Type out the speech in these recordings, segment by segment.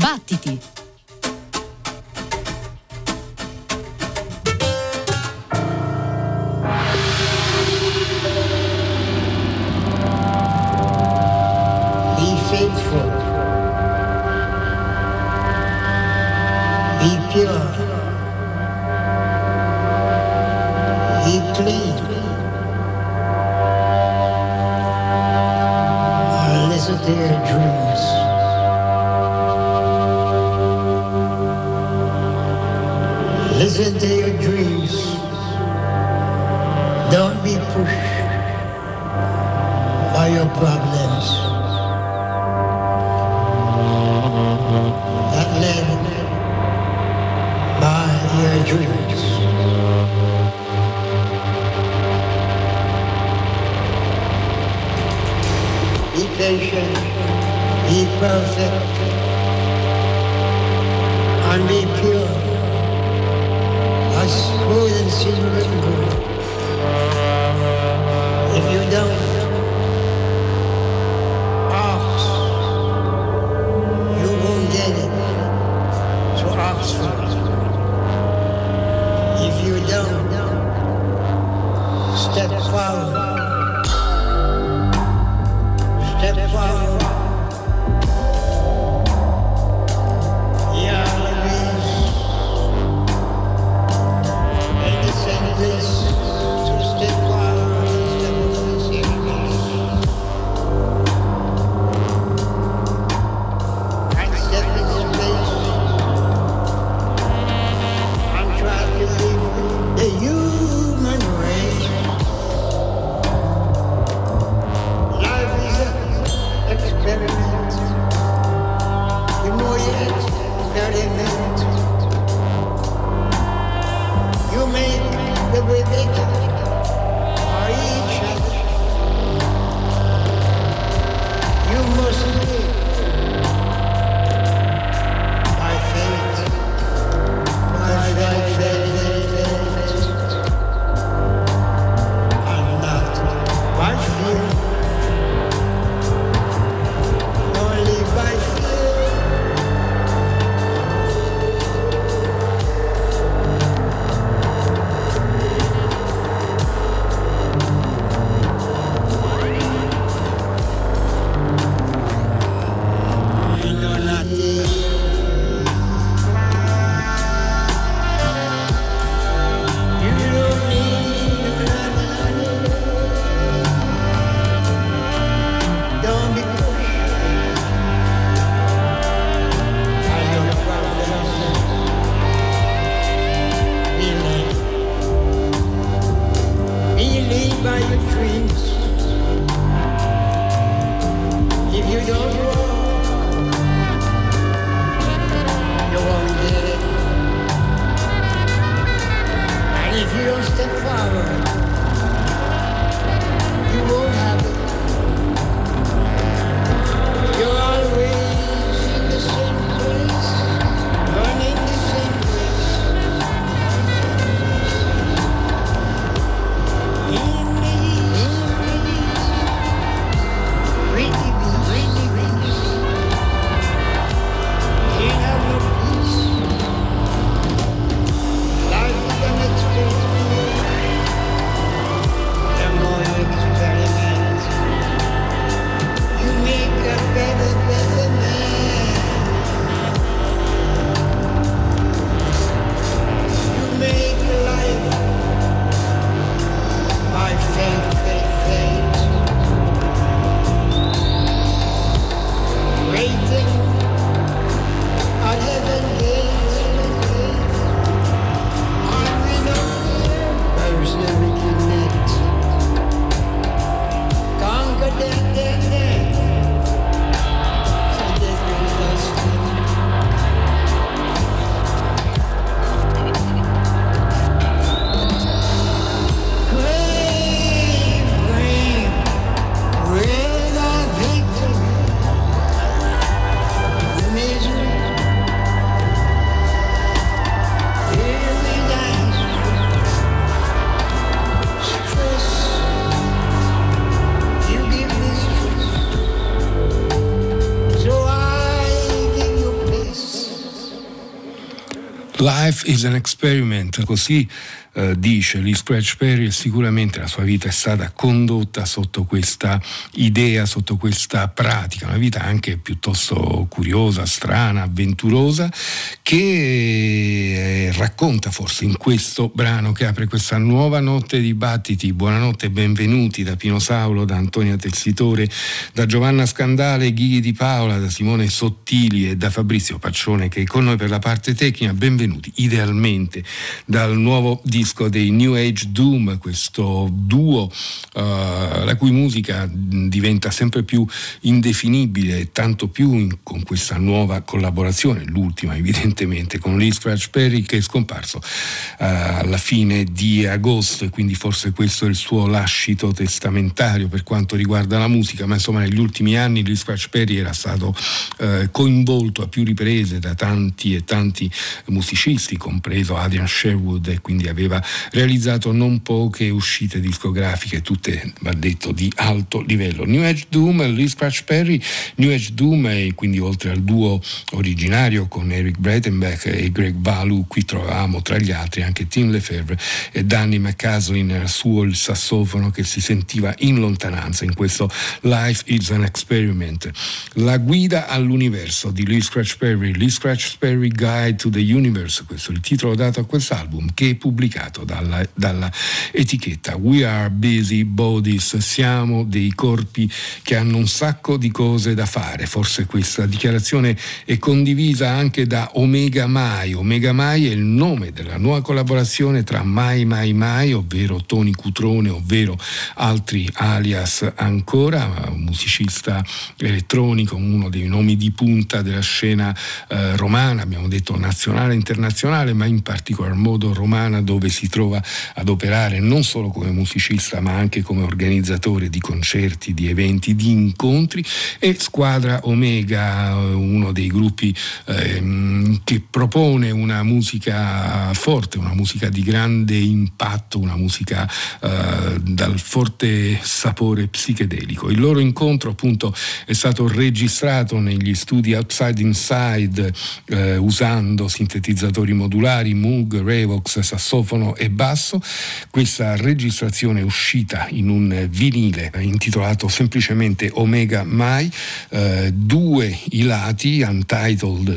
Battiti! Life is an experiment, così eh, dice Lee Scratch Perry e sicuramente la sua vita è stata condotta sotto questa idea, sotto questa pratica, una vita anche piuttosto curiosa, strana, avventurosa, che eh, racconta forse in questo brano che apre questa nuova notte di battiti. Buonanotte e benvenuti da Pino Saulo, da Antonia Tessitore, da Giovanna Scandale, Ghighi di Paola, da Simone Sottili e da Fabrizio Paccione che è con noi per la parte tecnica. Benvenuti idealmente dal nuovo disco dei New Age Doom, questo duo uh, la cui musica diventa sempre più indefinibile, tanto più in, con questa nuova collaborazione, l'ultima evidentemente, con Lee Perry che è scomparso uh, alla fine di agosto e quindi forse questo è il suo lascito testamentario per quanto riguarda la musica, ma insomma negli ultimi anni Lee Perry era stato uh, coinvolto a più riprese da tanti e tanti musicisti, compreso Adrian Sherwood e quindi aveva realizzato non poche uscite discografiche, tutte, va detto, di alto livello. New Age Doom, Lee Scratch Perry, New Age Doom e quindi oltre al duo originario con Eric Breitenbeck e Greg Balu, qui trovavamo tra gli altri anche Tim Lefebvre e Danny McCaslin al suo il sassofono che si sentiva in lontananza in questo Life is an Experiment. La guida all'universo di Lee Scratch Perry, Lee Scratch Perry Guide to the Universe, questo è il titolo dato a quest'album che è pubblicato dalla, dalla etichetta We Are Busy Bodies, siamo dei corpi che hanno un sacco di cose da fare. Forse questa dichiarazione è condivisa anche da Omega Mai. Omega Mai è il nome della nuova collaborazione tra Mai Mai Mai, ovvero Tony Cutrone, ovvero altri alias ancora, musicista elettronico, uno dei nomi di punta della scena eh, romana, abbiamo detto nazionale e internazionale, ma in particolar modo romana dove si trova ad operare non solo come musicista ma anche come organizzatore di concerti, di eventi, di incontri e Squadra Omega, uno dei gruppi ehm, che propone una musica forte, una musica di grande impatto, una musica eh, dal forte sapore psichedelico. Il loro incontro appunto è stato registrato negli studi Outside Inside eh, usando sintetizzatori modulari, Moog, Revox, sassofono e basso. Questa registrazione è uscita in un vinile intitolato semplicemente Omega Mai, eh, due i lati, Untitled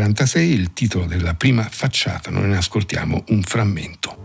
1746, il titolo della prima facciata, noi ne ascoltiamo un frammento.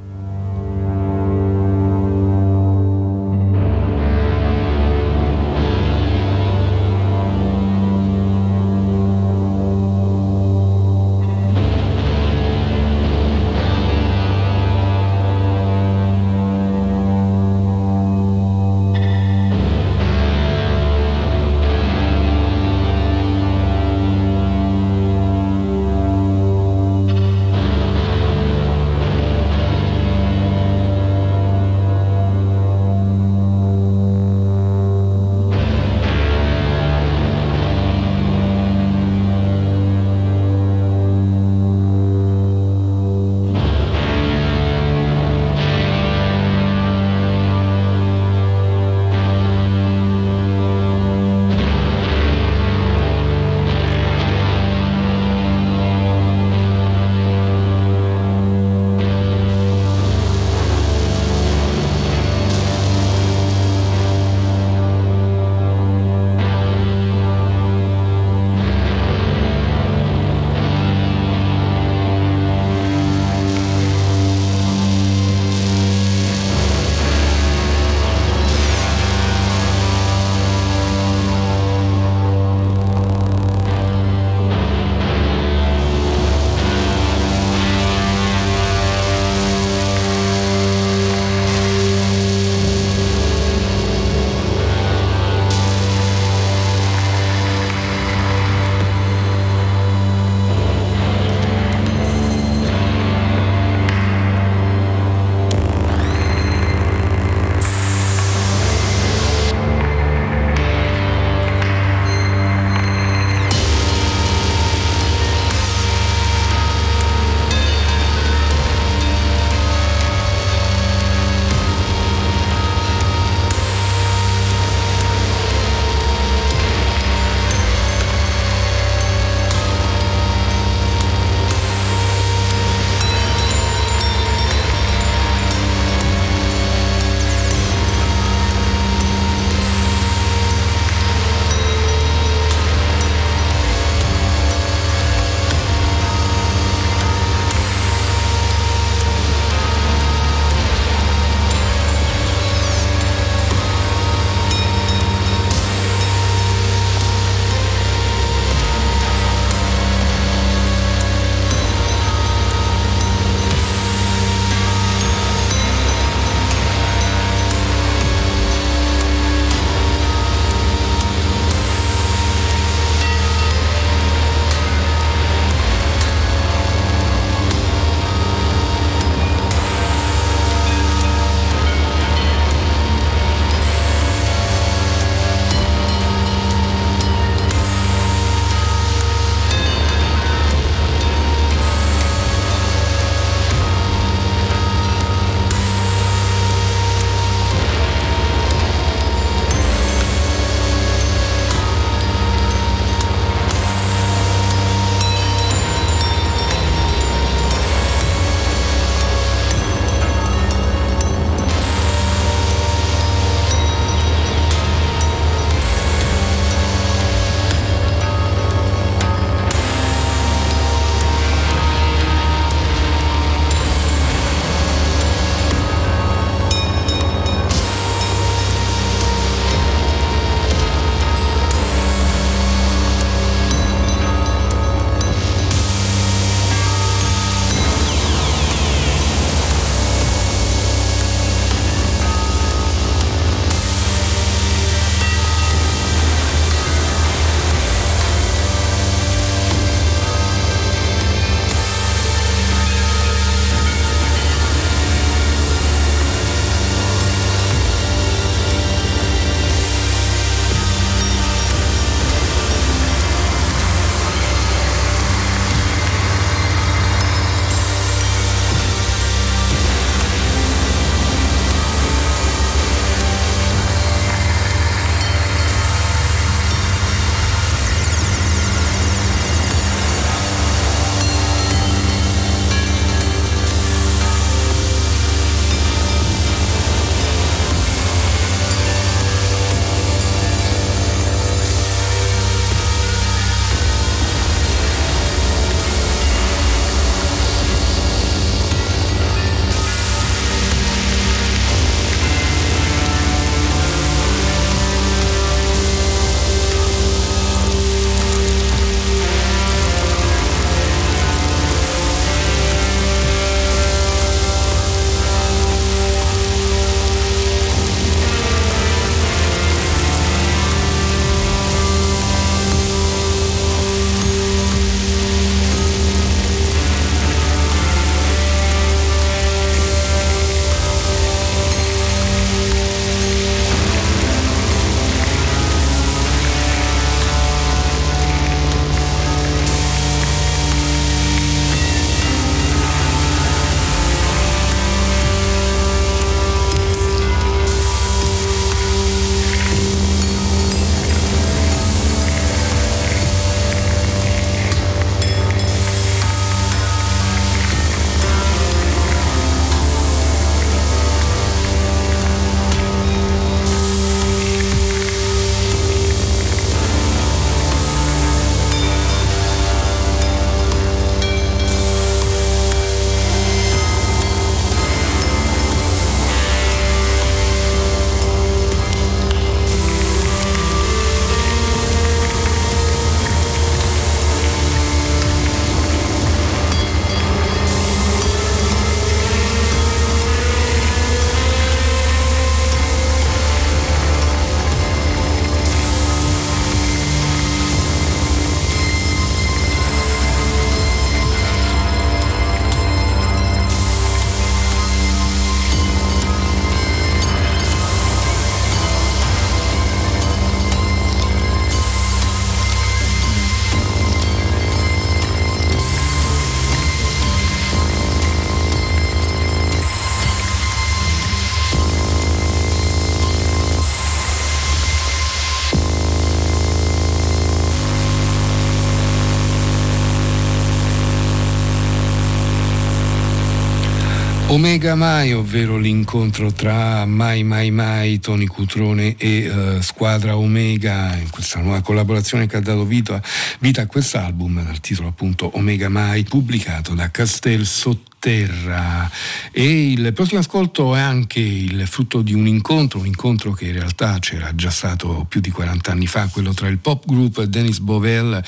Omega Mai, ovvero l'incontro tra Mai Mai Mai, Tony Cutrone e uh, Squadra Omega, in questa nuova collaborazione che ha dato vita, vita a quest'album dal titolo appunto Omega Mai, pubblicato da Castel Sottile terra. E il prossimo ascolto è anche il frutto di un incontro, un incontro che in realtà c'era già stato più di 40 anni fa, quello tra il pop group e Dennis Bovell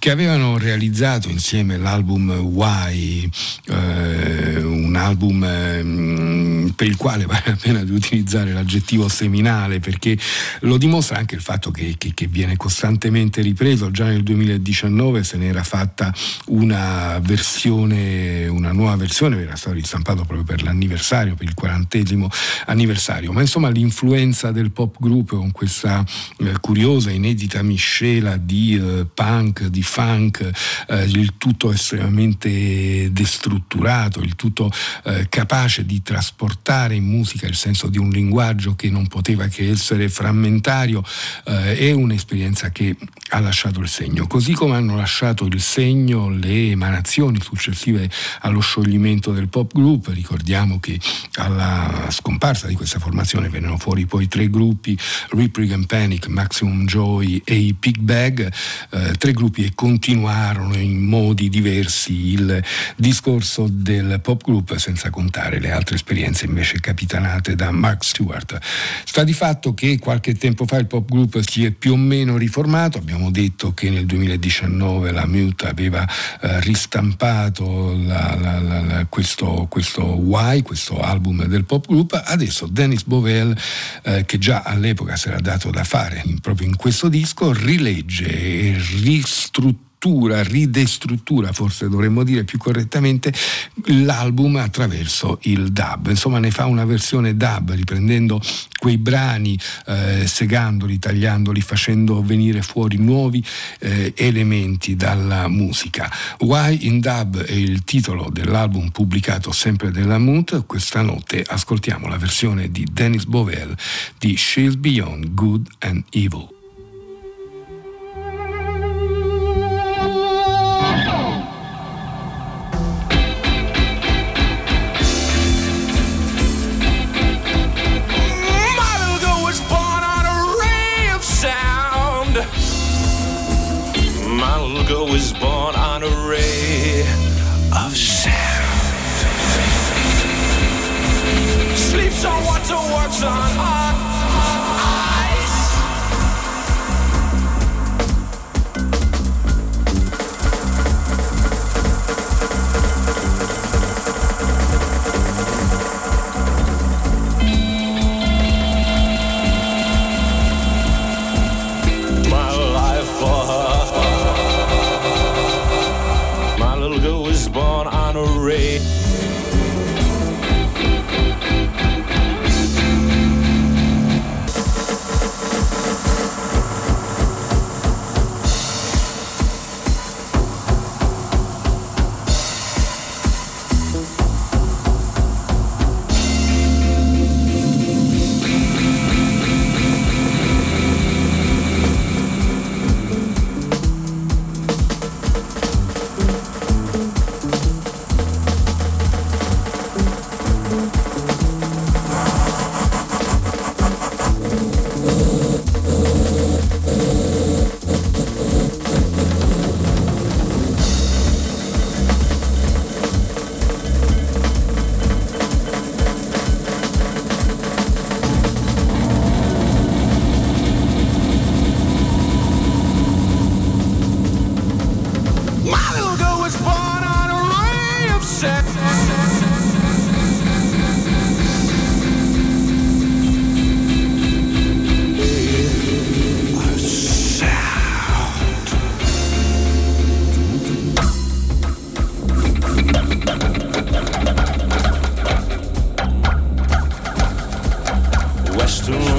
che avevano realizzato insieme l'album Why, eh, un album eh, per il quale vale la pena di utilizzare l'aggettivo seminale perché lo dimostra anche il fatto che, che, che viene costantemente ripreso, già nel 2019 se n'era fatta una versione, una nuova versione edizione era stato ristampato proprio per l'anniversario, per il quarantesimo anniversario, ma insomma l'influenza del pop group con questa eh, curiosa, inedita miscela di eh, punk, di funk, eh, il tutto estremamente destrutturato, il tutto eh, capace di trasportare in musica il senso di un linguaggio che non poteva che essere frammentario, eh, è un'esperienza che ha lasciato il segno, così come hanno lasciato il segno le emanazioni successive allo scioglimento movimento del pop group. Ricordiamo che alla scomparsa di questa formazione vennero fuori poi tre gruppi, Rip and Panic, Maximum Joy e i Pig Bag, eh, tre gruppi che continuarono in modi diversi il discorso del pop group senza contare le altre esperienze invece capitanate da Mark Stewart. Sta di fatto che qualche tempo fa il pop group si è più o meno riformato, abbiamo detto che nel 2019 la Mute aveva eh, ristampato la, la, la, questo, questo Why, questo album del pop group, adesso Dennis Bovell, eh, che già all'epoca si era dato da fare in, proprio in questo disco, rilegge e ristruttura struttura, ridestruttura, forse dovremmo dire più correttamente, l'album attraverso il dub. Insomma, ne fa una versione dub, riprendendo quei brani, eh, segandoli, tagliandoli, facendo venire fuori nuovi eh, elementi dalla musica. Why in Dub è il titolo dell'album pubblicato sempre della Mood. Questa notte ascoltiamo la versione di Dennis Bovell di She's Beyond Good and Evil.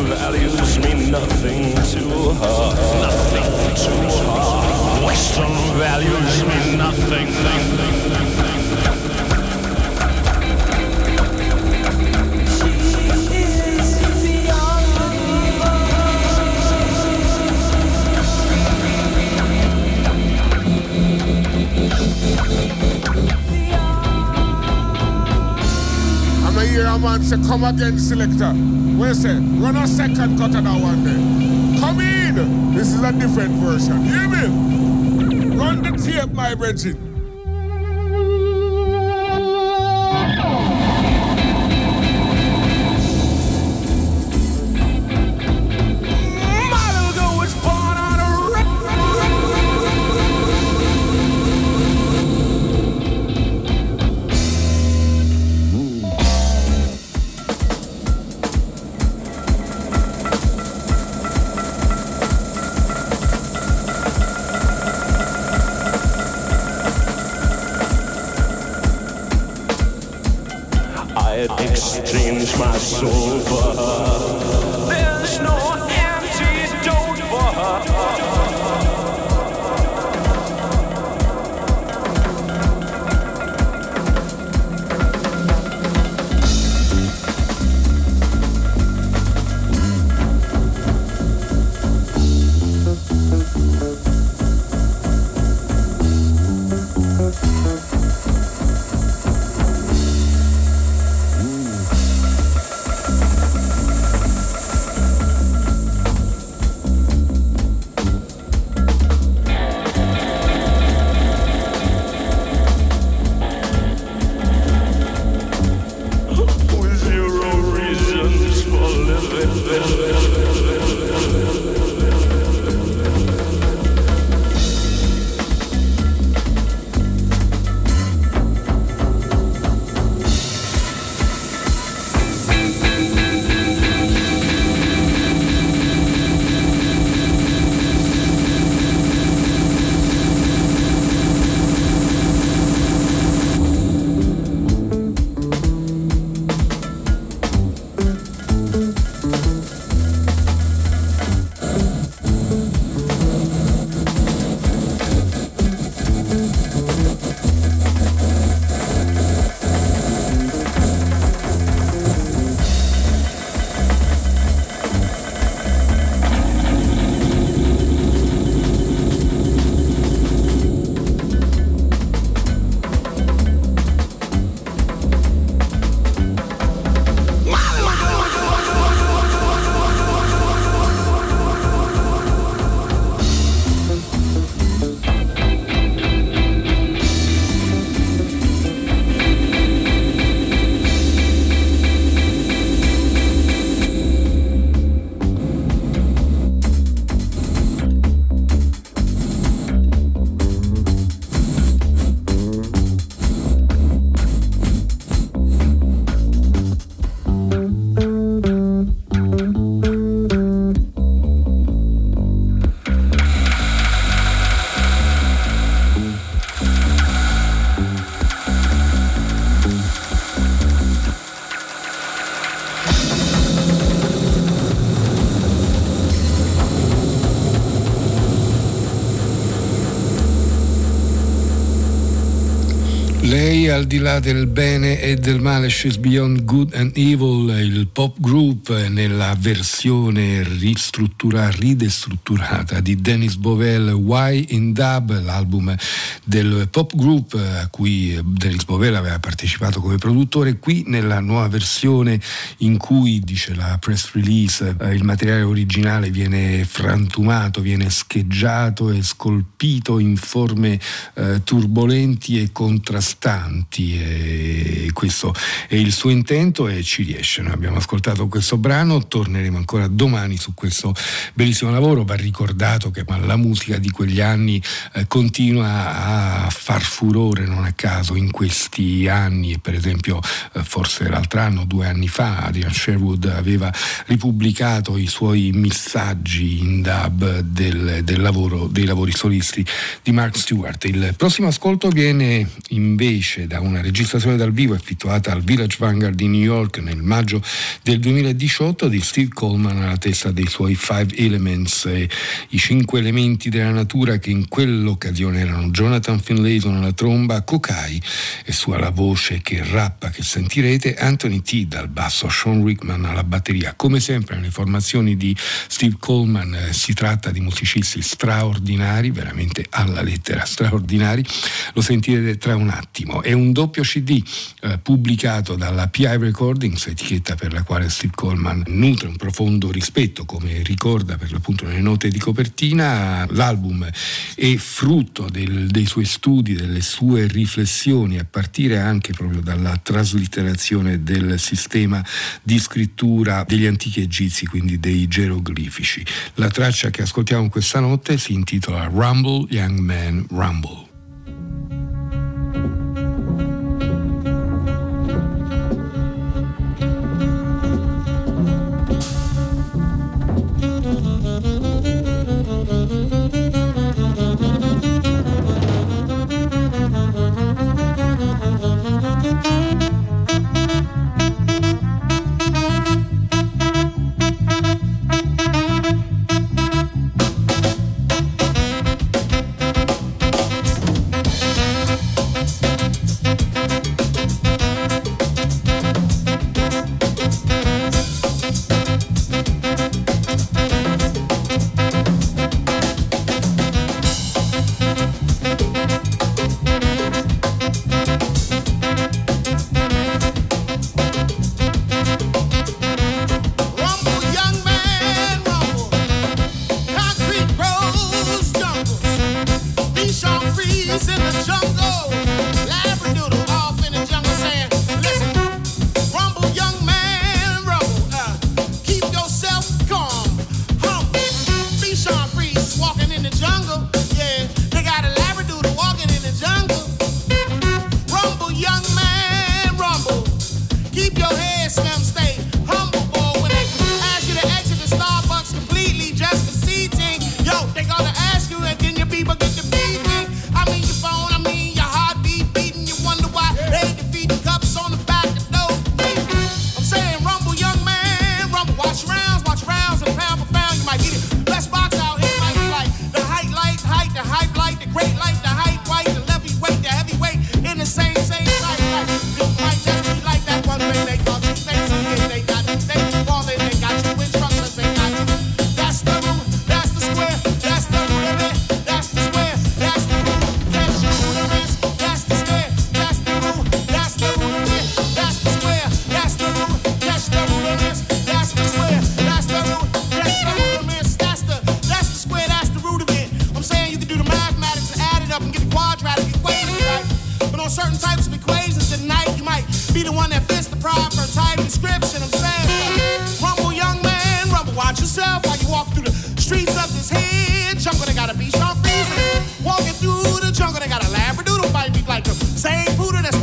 values mean nothing to her. Nothing to her. Western values mean nothing. nothing, nothing. Say, come again, selector. You say? Run a second cut of that one day. Come in. This is a different version. You hear me? Run the tape, my brethren. Al di là del bene e del male, She's Beyond Good and Evil, il pop group nella versione ristrutturata, ridestrutturata di Dennis Bovell, Why in Dub, l'album del pop group a cui Dennis Bovell aveva partecipato come produttore, qui nella nuova versione in cui, dice la press release, eh, il materiale originale viene frantumato, viene scheggiato e scolpito in forme eh, turbolenti e contrastanti avanti e questo è il suo intento e ci riesce. Noi abbiamo ascoltato questo brano, torneremo ancora domani su questo bellissimo lavoro. Va ricordato che la musica di quegli anni eh, continua a far furore, non a caso, in questi anni. Per esempio, eh, forse l'altro anno, due anni fa, Adrian Sherwood aveva ripubblicato i suoi missaggi in dub del, del lavoro, dei lavori solisti di Mark Stewart. Il prossimo ascolto viene invece da una registrazione dal vivo effettuata al Village Vanguard di New York nel maggio del 2018 di Steve Coleman alla testa dei suoi Five Elements, eh, i cinque elementi della natura che in quell'occasione erano Jonathan Finlayson alla tromba, Kokai e su alla voce che rappa che sentirete, Anthony T dal basso, Sean Rickman alla batteria. Come sempre nelle formazioni di Steve Coleman eh, si tratta di musicisti straordinari, veramente alla lettera straordinari, lo sentirete tra un attimo. È un doppio CD eh, pubblicato dalla PI Recordings, etichetta per la quale Steve Coleman nutre un profondo rispetto, come ricorda per l'appunto nelle note di copertina. L'album è frutto del, dei suoi studi, delle sue riflessioni, a partire anche proprio dalla traslitterazione del sistema di scrittura degli antichi egizi, quindi dei geroglifici. La traccia che ascoltiamo questa notte si intitola Rumble Young Man Rumble.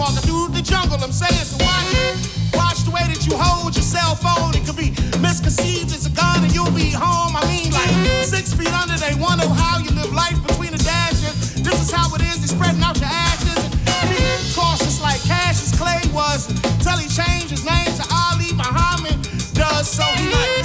walking through the jungle. I'm saying, so watch, watch the way that you hold your cell phone. It could be misconceived as a gun, and you'll be home. I mean, like six feet under. They wonder how you live life between the dashes. This is how it is. They spreading out your ashes. Be cautious like Cassius Clay was until he changed his name to Ali Muhammad. Does so he like.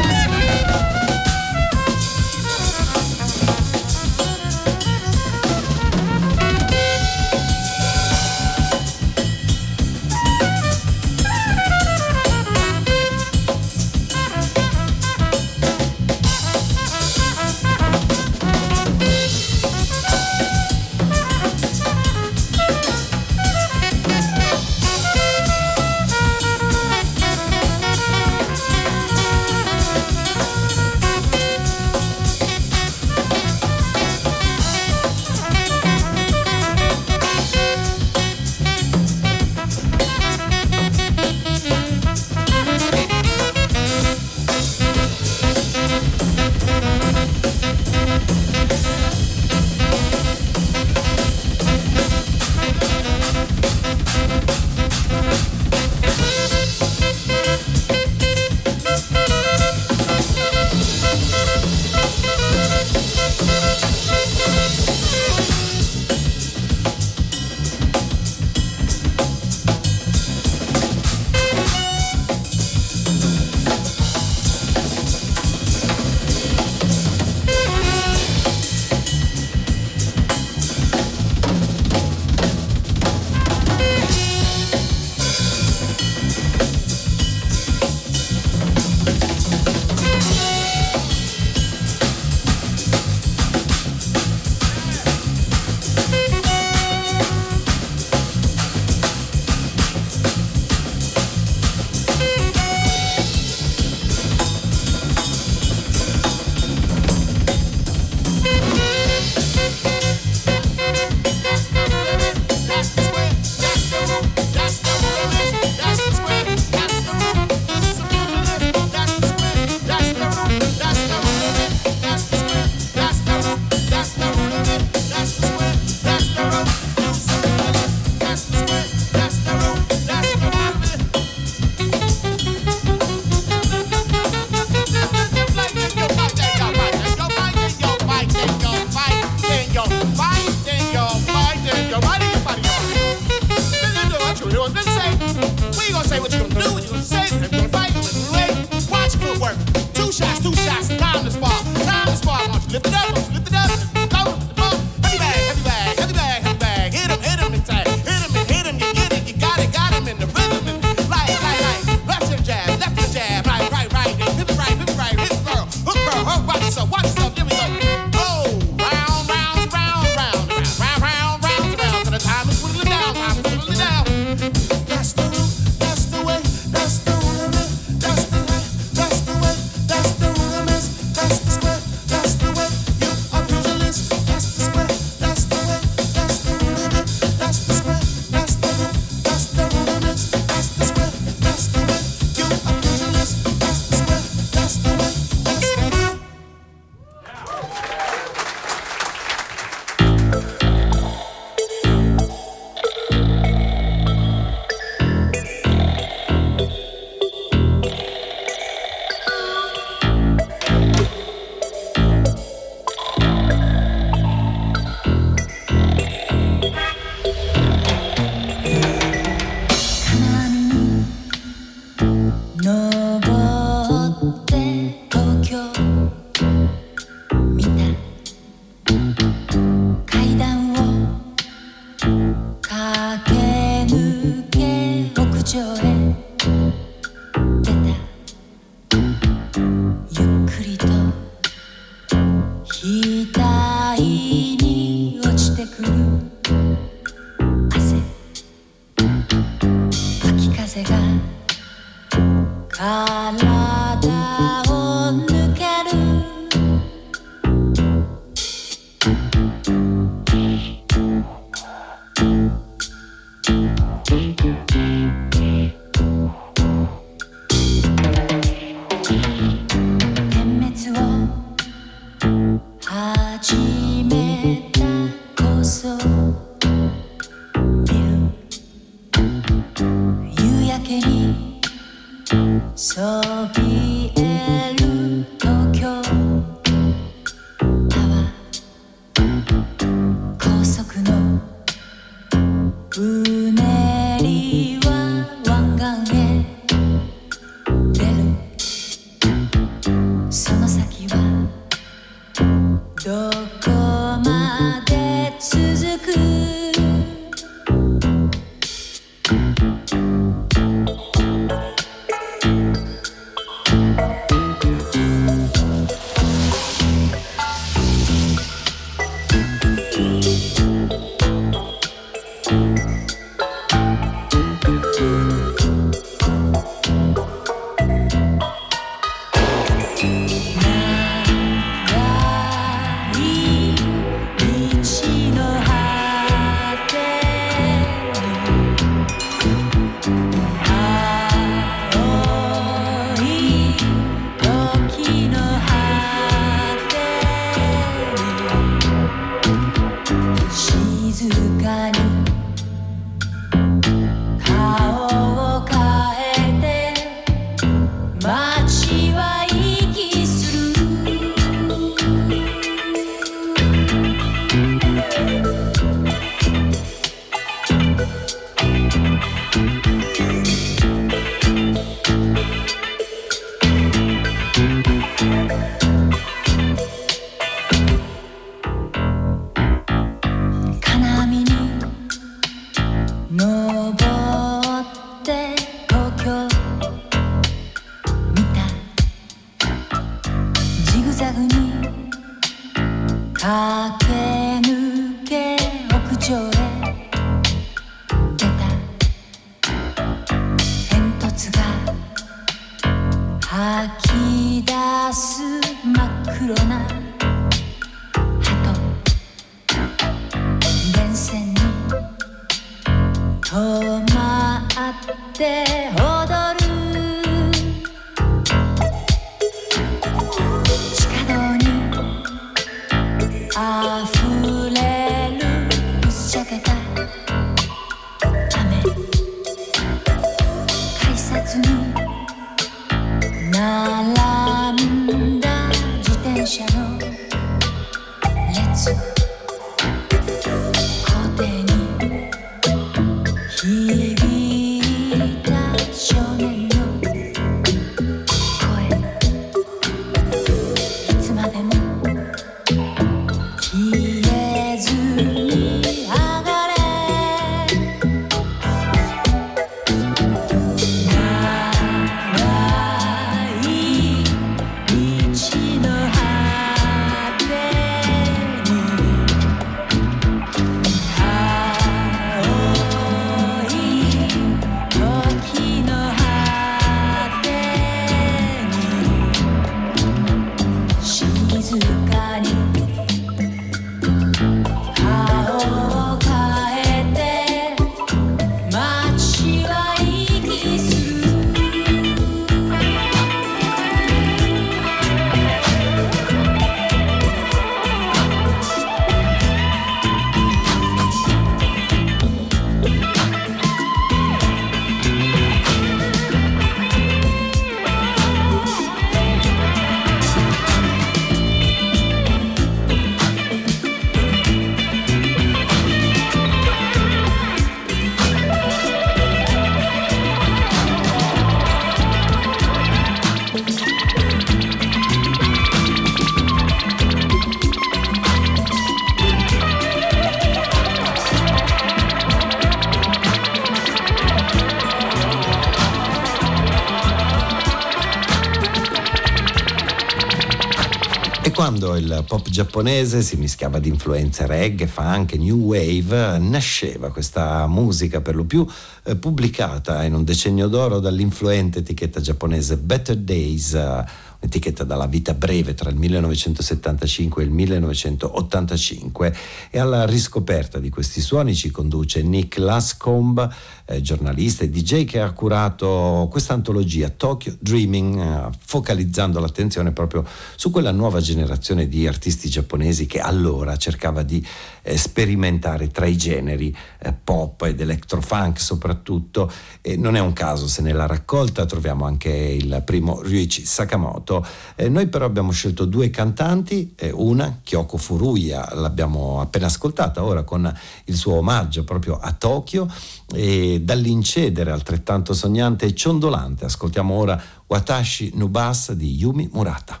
Pop giapponese si mischiava di influenze reggae, funk, new wave, nasceva questa musica per lo più eh, pubblicata in un decennio d'oro dall'influente etichetta giapponese Better Days. Eh, etichetta dalla vita breve tra il 1975 e il 1985 e alla riscoperta di questi suoni ci conduce Nick Lascombe, eh, giornalista e DJ che ha curato questa antologia Tokyo Dreaming, eh, focalizzando l'attenzione proprio su quella nuova generazione di artisti giapponesi che allora cercava di eh, sperimentare tra i generi eh, pop ed electrofunk soprattutto e non è un caso se nella raccolta troviamo anche il primo Ryuichi Sakamoto. Noi però abbiamo scelto due cantanti, una Kyoko Furuya, l'abbiamo appena ascoltata ora con il suo omaggio proprio a Tokyo e dall'incedere altrettanto sognante e ciondolante ascoltiamo ora Watashi Nubas di Yumi Murata.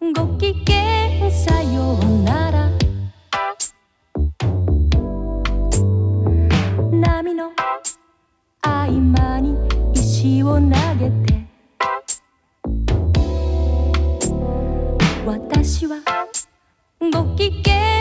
ごきげんさようなら。波の合間に石を投げて。私はごきげん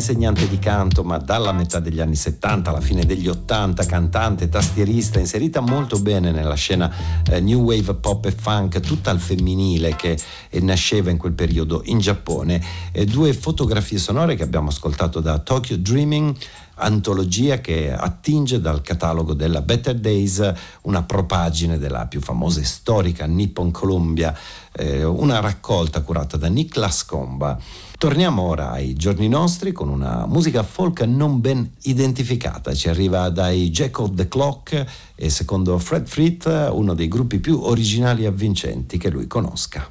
insegnante di canto, ma dalla metà degli anni 70 alla fine degli 80, cantante, tastierista, inserita molto bene nella scena eh, new wave pop e funk, tutta al femminile che eh, nasceva in quel periodo in Giappone. E due fotografie sonore che abbiamo ascoltato da Tokyo Dreaming antologia che attinge dal catalogo della Better Days una propagine della più famosa e storica Nippon Columbia, eh, una raccolta curata da Niklas Komba. Torniamo ora ai giorni nostri con una musica folk non ben identificata. Ci arriva dai Jack of the Clock e secondo Fred Fritt uno dei gruppi più originali e avvincenti che lui conosca.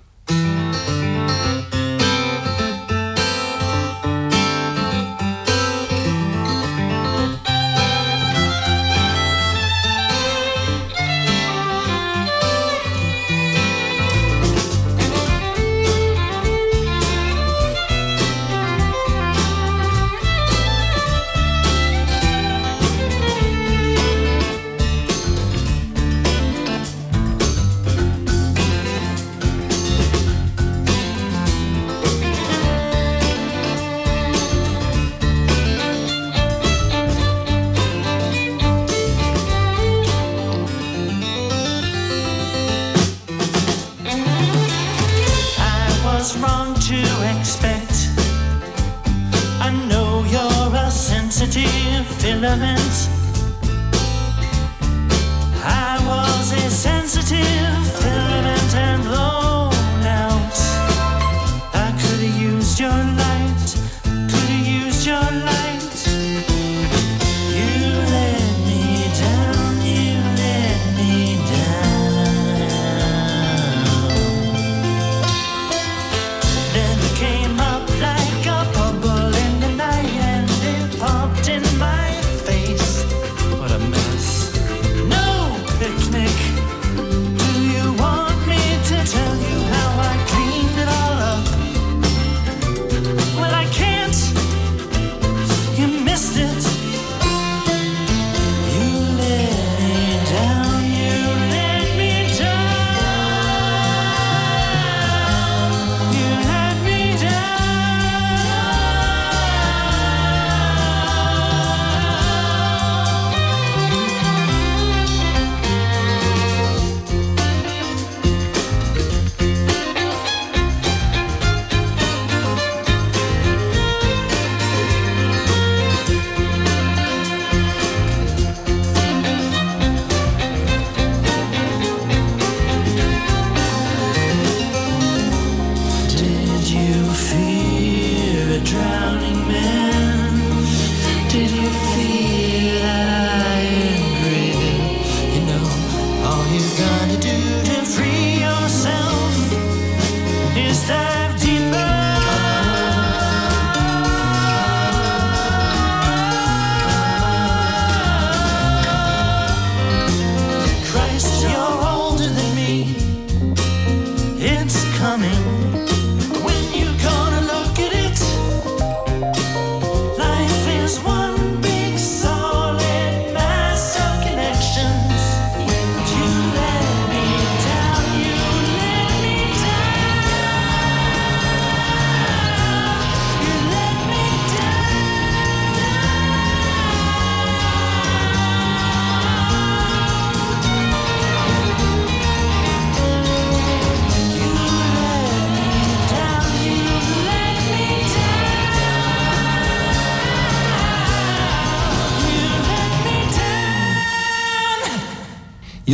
Wrong to expect. I know you're a sensitive filament.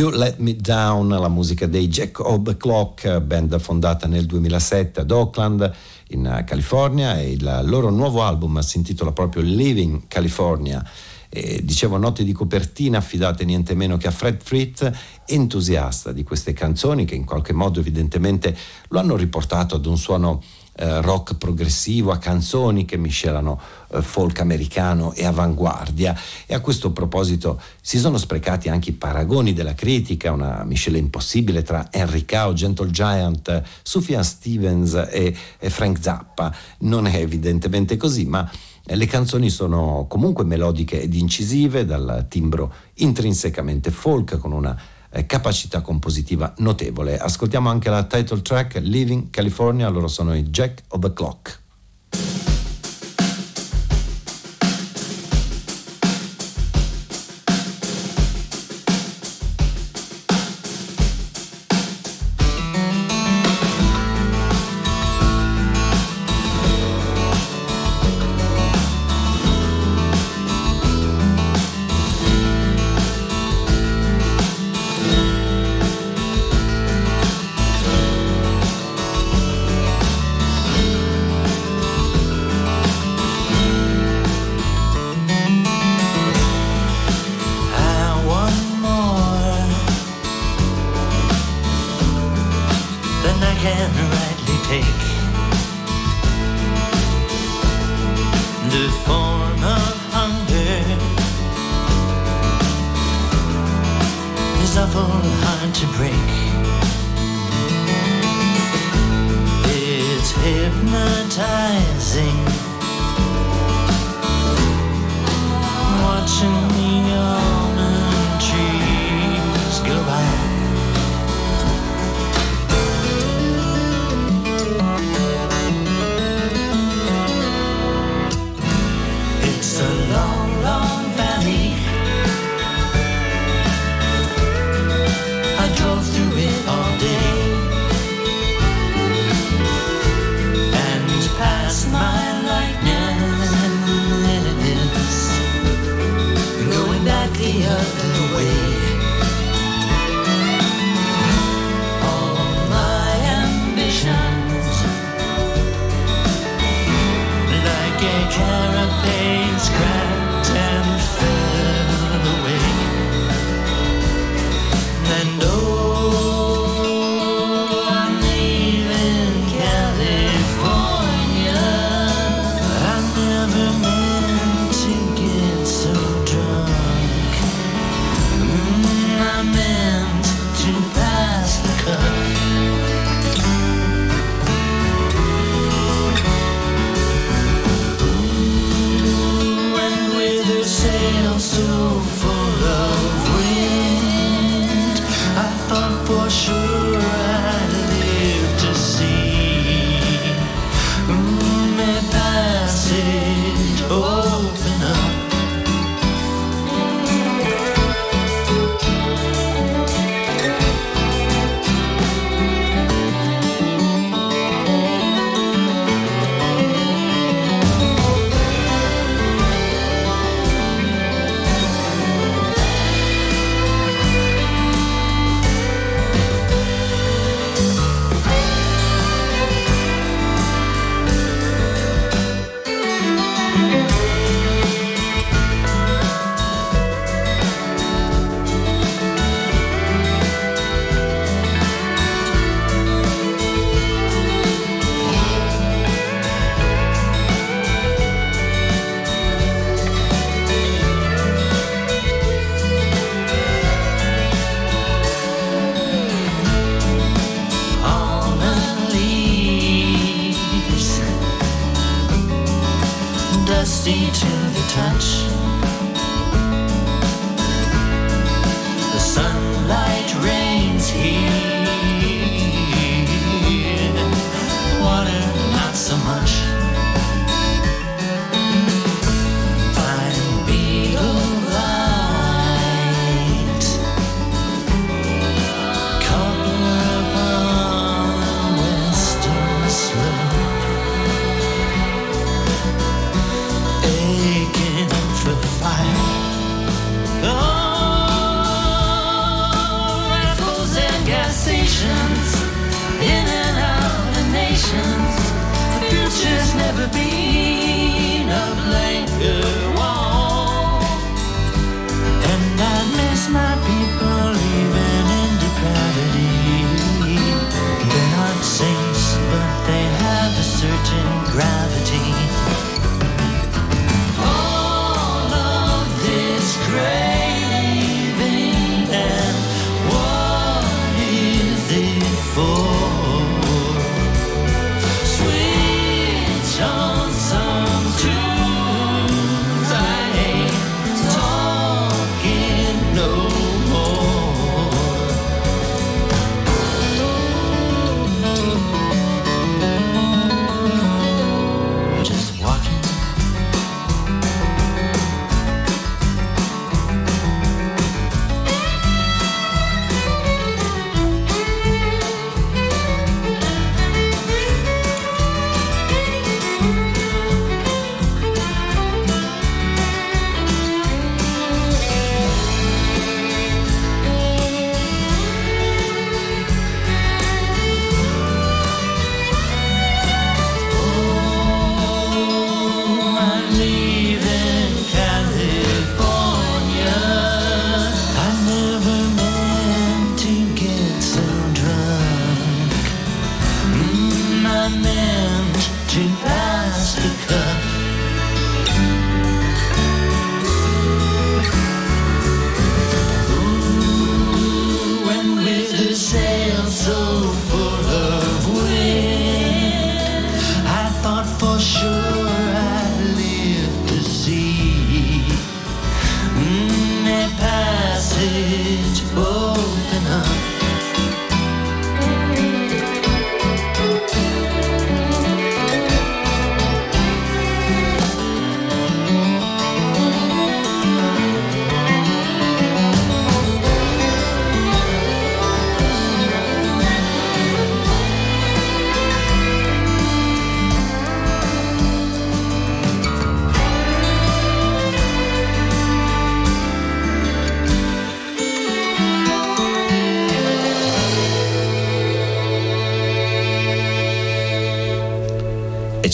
You Let Me Down, la musica dei Jack of the Clock, band fondata nel 2007 ad Oakland in California e il loro nuovo album si intitola proprio Living California. E, dicevo note di copertina affidate niente meno che a Fred Fritz, entusiasta di queste canzoni che in qualche modo evidentemente lo hanno riportato ad un suono eh, rock progressivo, a canzoni che miscelano eh, folk americano e avanguardia. E a questo proposito si sono sprecati anche i paragoni della critica, una miscela impossibile tra Henry Cow, Gentle Giant, Sufjan Stevens e, e Frank Zappa. Non è evidentemente così, ma le canzoni sono comunque melodiche ed incisive, dal timbro intrinsecamente folk, con una eh, capacità compositiva notevole. Ascoltiamo anche la title track Living California, loro sono i Jack of the Clock.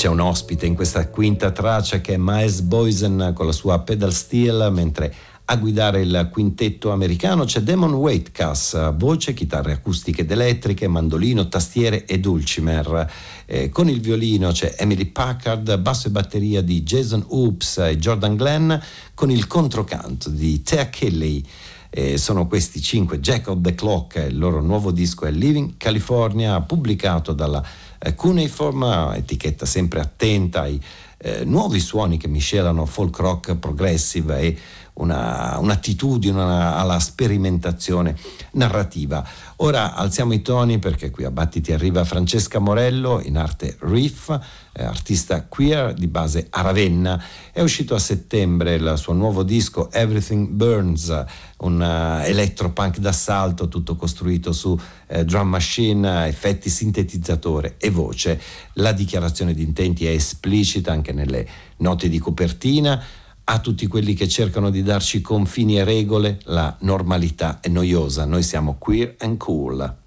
C'è un ospite in questa quinta traccia che è Miles Boysen con la sua pedal steel, mentre a guidare il quintetto americano c'è Damon Waitcas, voce, chitarre acustiche ed elettriche, mandolino, tastiere e dulcimer. Eh, con il violino c'è Emily Packard, basso e batteria di Jason Oops e Jordan Glenn, con il controcanto di Thea Kelly. Eh, sono questi cinque, Jack of the Clock, il loro nuovo disco è Living California, pubblicato dalla eh, Cuneiform, etichetta sempre attenta ai eh, nuovi suoni che miscelano folk rock, progressive e una, un'attitudine una, alla sperimentazione narrativa. Ora alziamo i toni perché qui a Battiti arriva Francesca Morello in arte Riff, eh, artista queer di base a Ravenna. È uscito a settembre il suo nuovo disco Everything Burns, un uh, electropunk d'assalto tutto costruito su eh, drum machine, effetti sintetizzatore e voce. La dichiarazione di intenti è esplicita anche nelle note di copertina a tutti quelli che cercano di darci confini e regole, la normalità è noiosa, noi siamo queer and cool.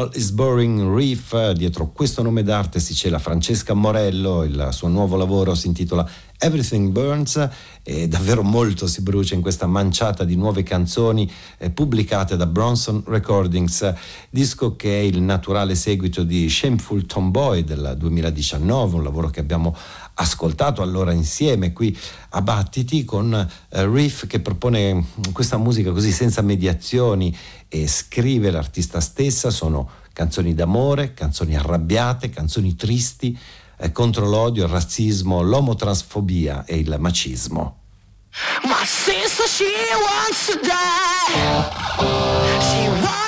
Normal is Boring Reef, dietro questo nome d'arte si cela Francesca Morello, il suo nuovo lavoro si intitola Everything Burns e davvero molto si brucia in questa manciata di nuove canzoni eh, pubblicate da Bronson Recordings, disco che è il naturale seguito di Shameful Tomboy del 2019, un lavoro che abbiamo ascoltato allora insieme qui a Battiti con eh, Riff che propone questa musica così senza mediazioni e scrive l'artista stessa, sono canzoni d'amore, canzoni arrabbiate, canzoni tristi eh, contro l'odio, il razzismo, l'omotransfobia e il macismo. My sister, she wants to die. She wanna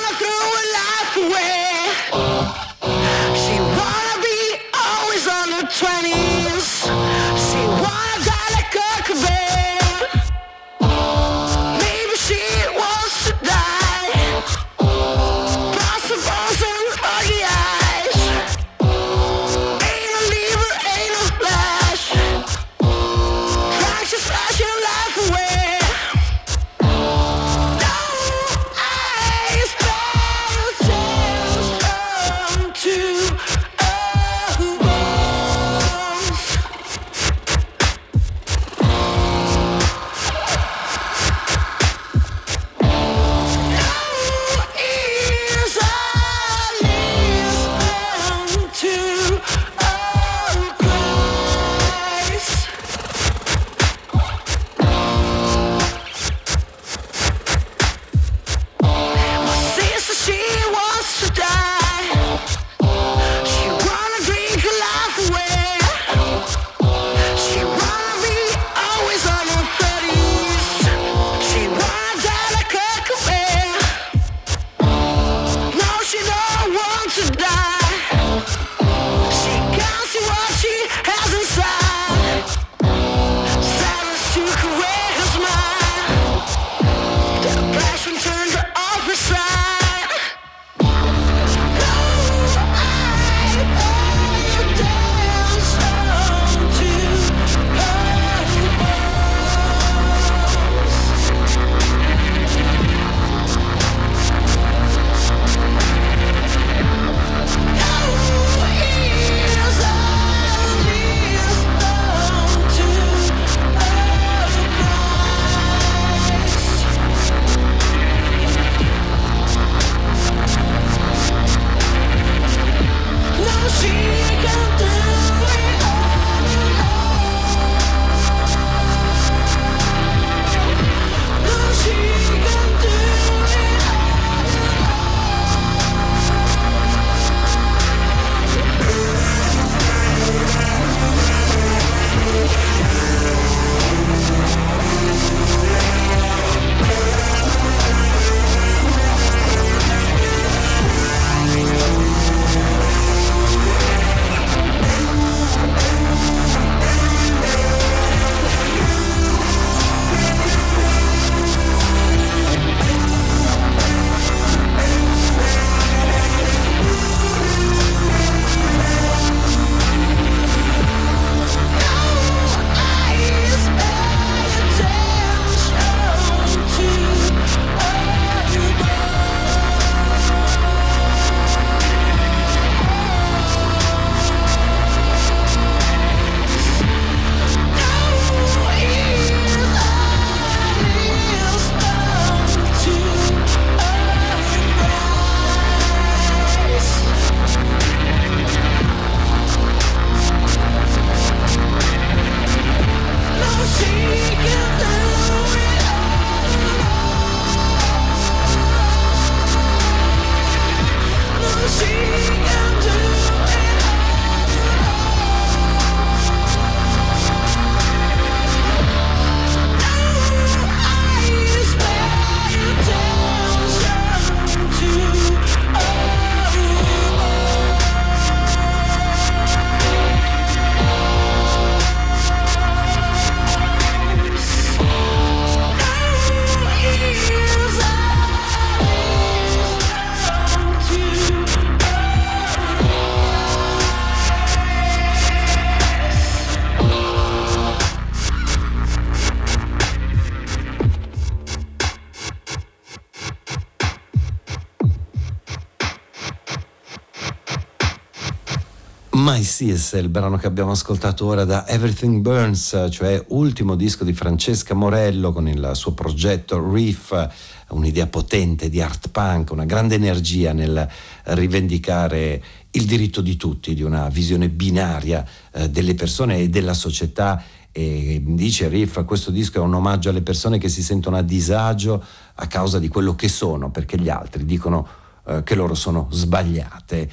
È il brano che abbiamo ascoltato ora da Everything Burns, cioè ultimo disco di Francesca Morello con il suo progetto Reef, un'idea potente di art punk, una grande energia nel rivendicare il diritto di tutti, di una visione binaria eh, delle persone e della società. E dice Riff, questo disco è un omaggio alle persone che si sentono a disagio a causa di quello che sono, perché gli altri dicono eh, che loro sono sbagliate.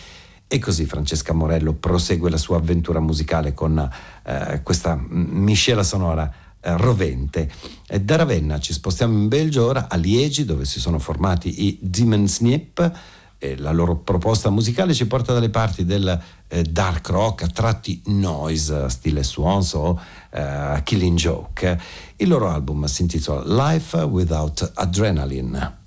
E così Francesca Morello prosegue la sua avventura musicale con eh, questa miscela sonora eh, rovente. E da Ravenna ci spostiamo in Belgio ora a Liegi dove si sono formati i Dimensniep e la loro proposta musicale ci porta dalle parti del eh, dark rock a tratti noise stile Swans o eh, Killing Joke. Il loro album si intitola Life Without Adrenaline.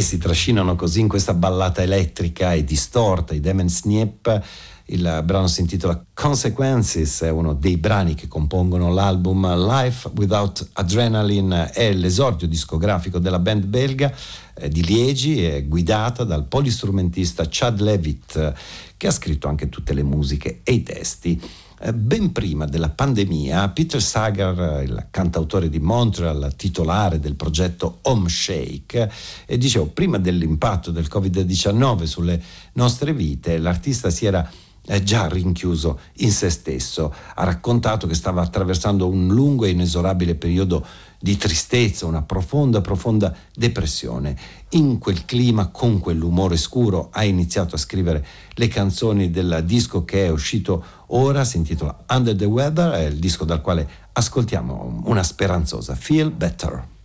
Si trascinano così in questa ballata elettrica e distorta. I Demen Sniep il brano si intitola Consequences, è uno dei brani che compongono l'album Life Without Adrenaline, è l'esordio discografico della band belga eh, di Liegi, è guidata dal polistrumentista Chad Levitt, che ha scritto anche tutte le musiche e i testi. Eh, ben prima della pandemia, Peter Sagar, il cantautore di Montreal, titolare del progetto Home Shake, e dicevo, prima dell'impatto del Covid-19 sulle nostre vite, l'artista si era già rinchiuso in se stesso. Ha raccontato che stava attraversando un lungo e inesorabile periodo di tristezza, una profonda, profonda depressione. In quel clima, con quell'umore scuro, ha iniziato a scrivere le canzoni del disco che è uscito ora, si intitola Under the Weather, è il disco dal quale ascoltiamo una speranzosa Feel Better.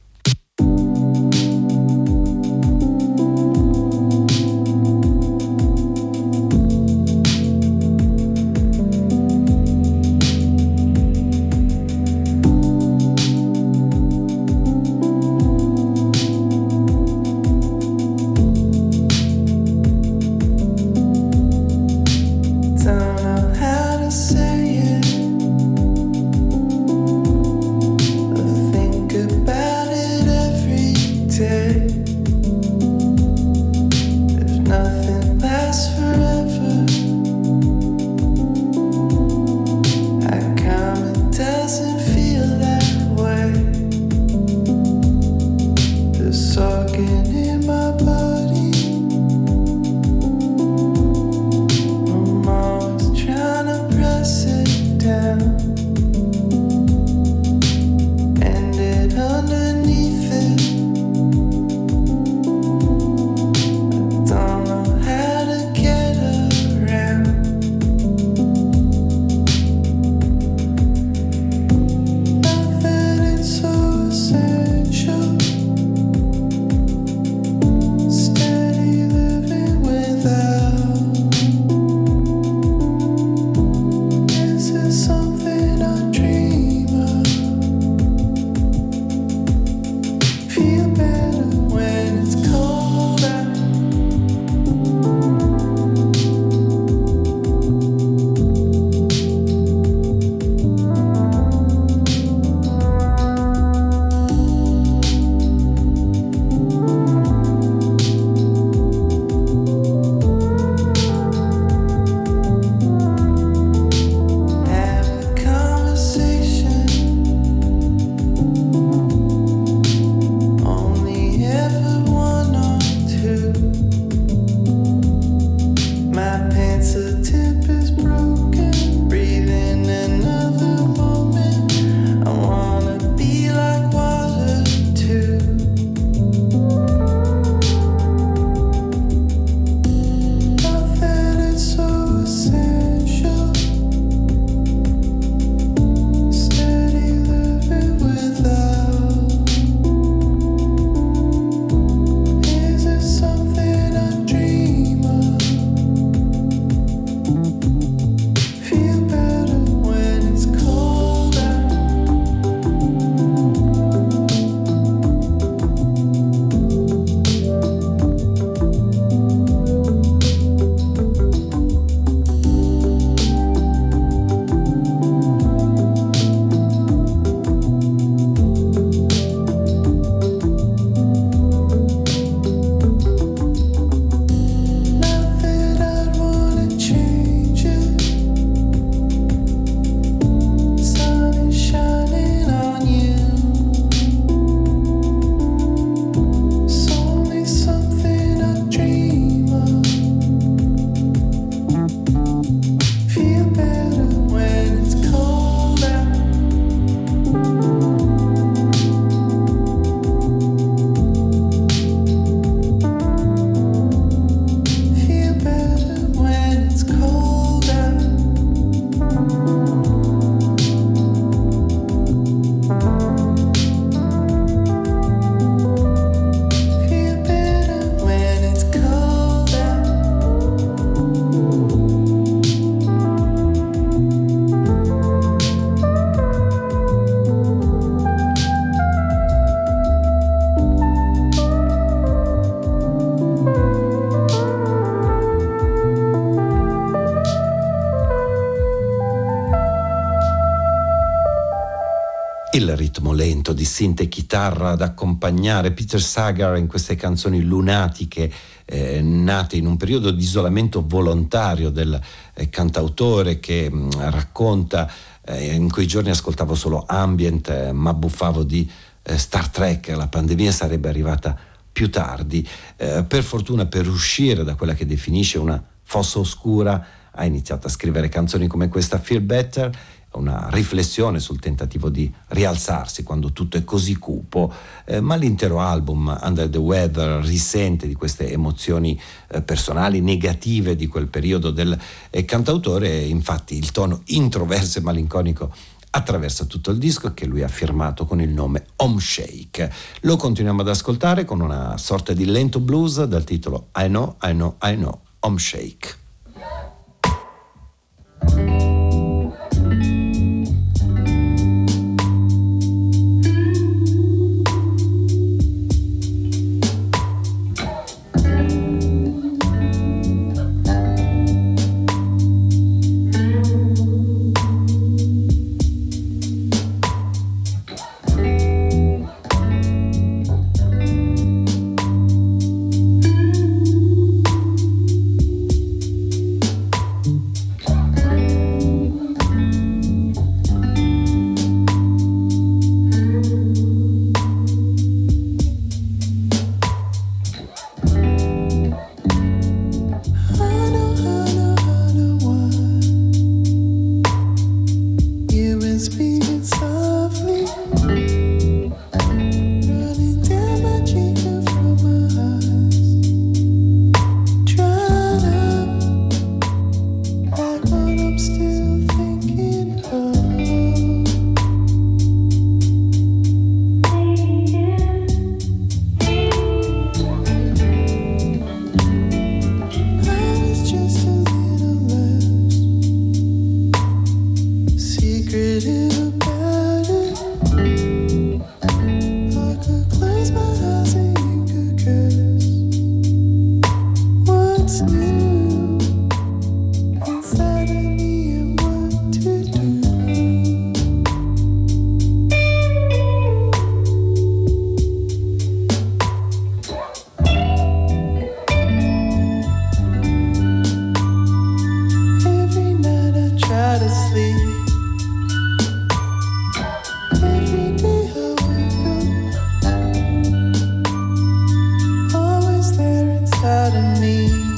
Ritmo lento di sinte chitarra ad accompagnare Peter Sagar in queste canzoni lunatiche eh, nate in un periodo di isolamento volontario del eh, cantautore che mh, racconta eh, in quei giorni ascoltavo solo ambient eh, ma buffavo di eh, Star Trek, la pandemia sarebbe arrivata più tardi. Eh, per fortuna per uscire da quella che definisce una fossa oscura ha iniziato a scrivere canzoni come questa Feel Better una riflessione sul tentativo di rialzarsi quando tutto è così cupo, eh, ma l'intero album Under the Weather risente di queste emozioni eh, personali negative di quel periodo del eh, cantautore, infatti il tono introverso e malinconico attraversa tutto il disco che lui ha firmato con il nome Home Shake. Lo continuiamo ad ascoltare con una sorta di lento blues dal titolo I Know, I Know, I Know, Home Shake. you.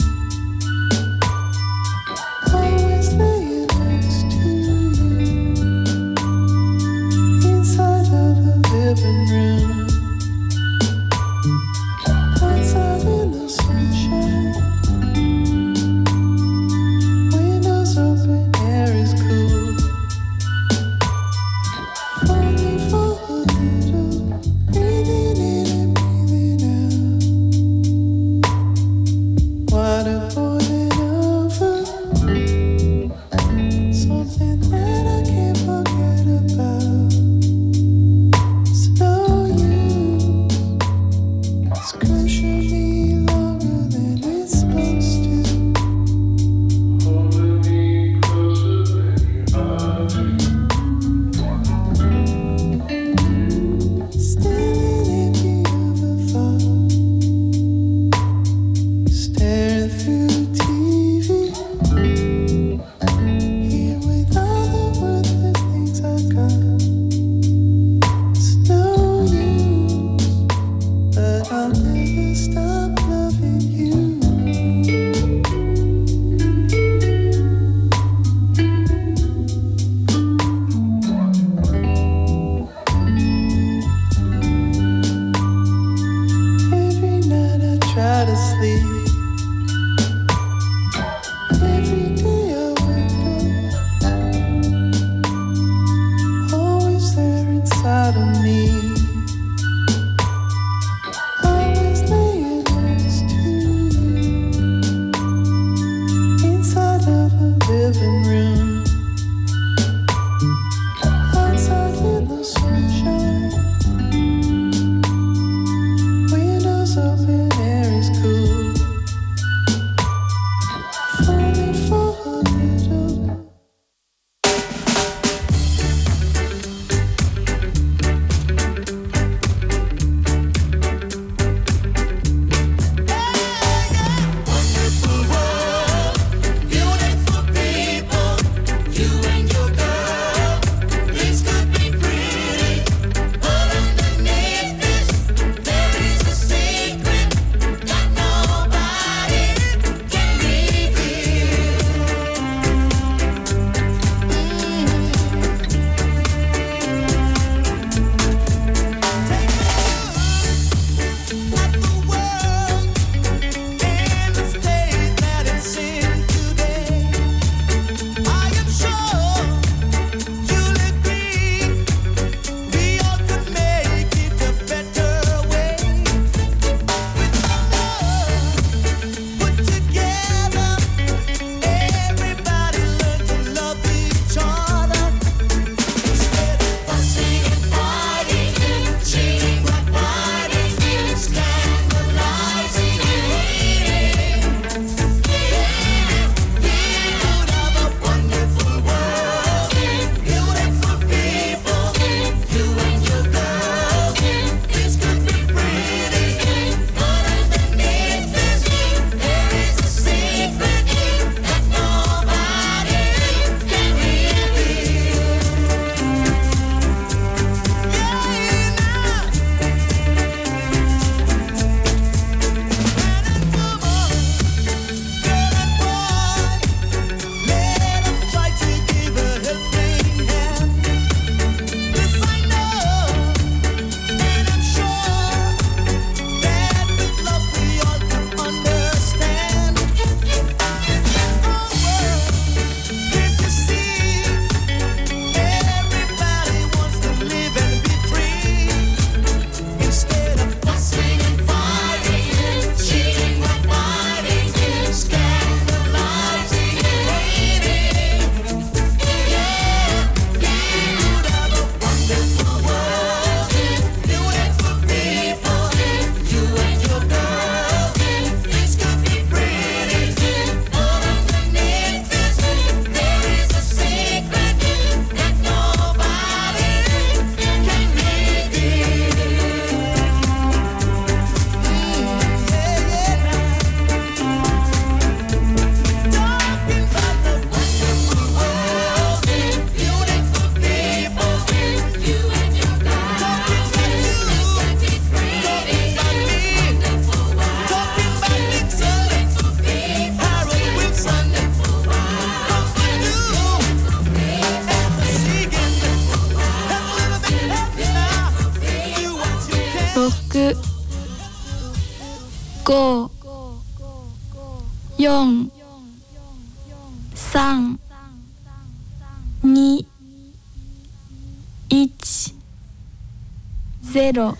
ゼロ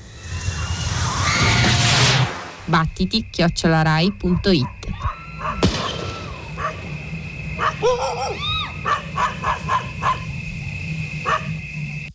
battiti chiocciolarai.it